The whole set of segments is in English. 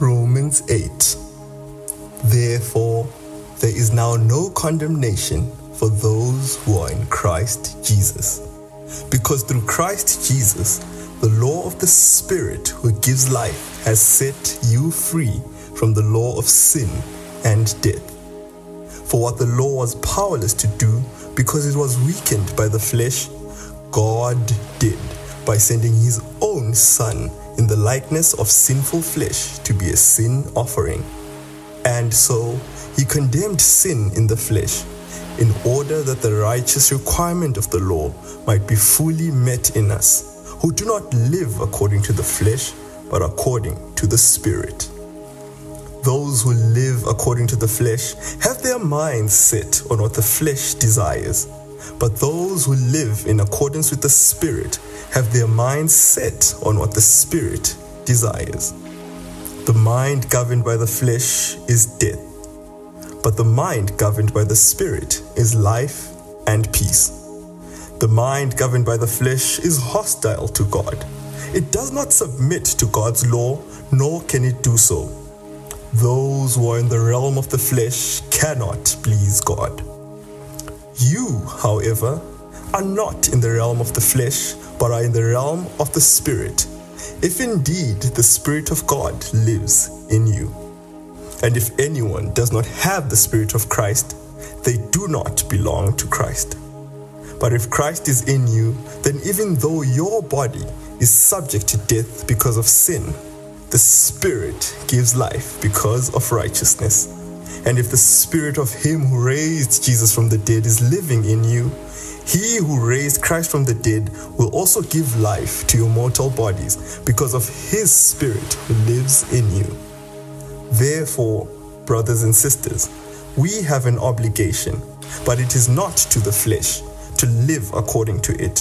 Romans 8. Therefore, there is now no condemnation for those who are in Christ Jesus. Because through Christ Jesus, the law of the Spirit who gives life has set you free from the law of sin and death. For what the law was powerless to do because it was weakened by the flesh, God did by sending his own Son in the likeness of sinful flesh to be a sin offering. And so he condemned sin in the flesh in order that the righteous requirement of the law might be fully met in us, who do not live according to the flesh, but according to the Spirit. Those who live according to the flesh have their minds set on what the flesh desires, but those who live in accordance with the Spirit have their minds set on what the Spirit desires. The mind governed by the flesh is death, but the mind governed by the Spirit is life and peace. The mind governed by the flesh is hostile to God. It does not submit to God's law, nor can it do so. Those who are in the realm of the flesh cannot please God. You, however, are not in the realm of the flesh, but are in the realm of the Spirit, if indeed the Spirit of God lives in you. And if anyone does not have the Spirit of Christ, they do not belong to Christ. But if Christ is in you, then even though your body is subject to death because of sin, the Spirit gives life because of righteousness. And if the Spirit of Him who raised Jesus from the dead is living in you, He who raised Christ from the dead will also give life to your mortal bodies because of His Spirit who lives in you. Therefore, brothers and sisters, we have an obligation, but it is not to the flesh, to live according to it.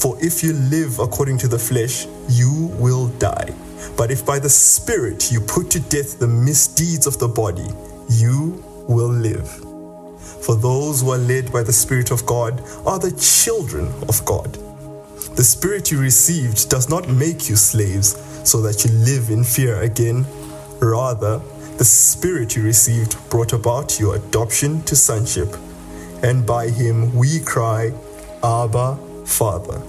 For if you live according to the flesh, you will die. But if by the Spirit you put to death the misdeeds of the body, you will live. For those who are led by the Spirit of God are the children of God. The Spirit you received does not make you slaves so that you live in fear again. Rather, the Spirit you received brought about your adoption to sonship, and by him we cry, Abba, Father.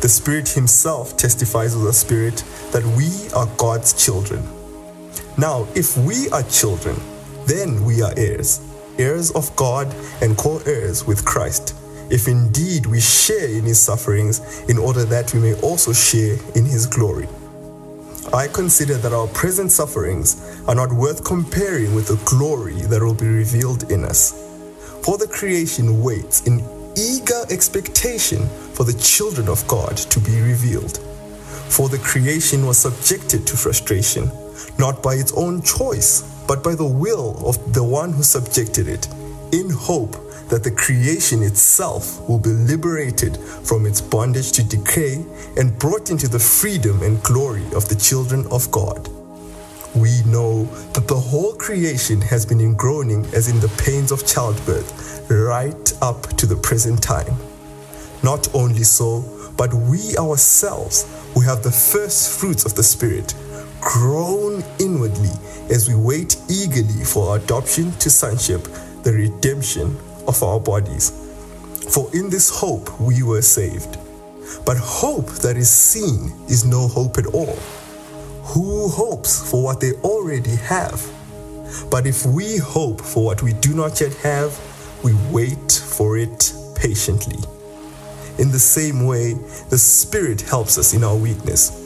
The Spirit Himself testifies with the Spirit that we are God's children. Now, if we are children, then we are heirs, heirs of God and co heirs with Christ, if indeed we share in His sufferings, in order that we may also share in His glory. I consider that our present sufferings are not worth comparing with the glory that will be revealed in us. For the creation waits in eager expectation for the children of God to be revealed. For the creation was subjected to frustration, not by its own choice, but by the will of the one who subjected it, in hope that the creation itself will be liberated from its bondage to decay and brought into the freedom and glory of the children of God. We know that the whole creation has been in groaning as in the pains of childbirth, right up to the present time. Not only so, but we ourselves, who have the first fruits of the Spirit, groan inwardly as we wait eagerly for adoption to sonship, the redemption of our bodies. For in this hope we were saved. But hope that is seen is no hope at all. Who hopes for what they already have? But if we hope for what we do not yet have, we wait for it patiently. In the same way, the Spirit helps us in our weakness.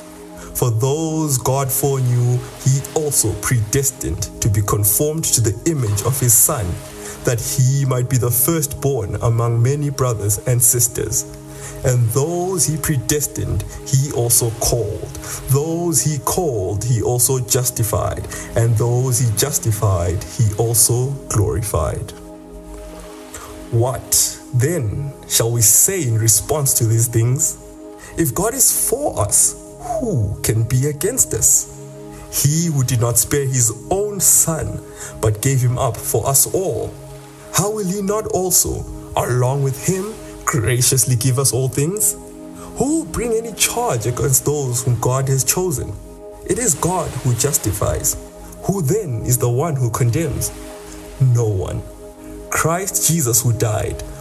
For those God foreknew, He also predestined to be conformed to the image of His Son, that He might be the firstborn among many brothers and sisters. And those He predestined, He also called Those he called, he also justified. And those he justified, he also glorified. What then shall we say in response to these things? If God is for us, who can be against us? He who did not spare his own son, but gave him up for us all, how will he not also, along with him, graciously give us all things? Who will bring any charge against those whom God has chosen? It is God who justifies. Who then is the one who condemns? No one. Christ Jesus, who died,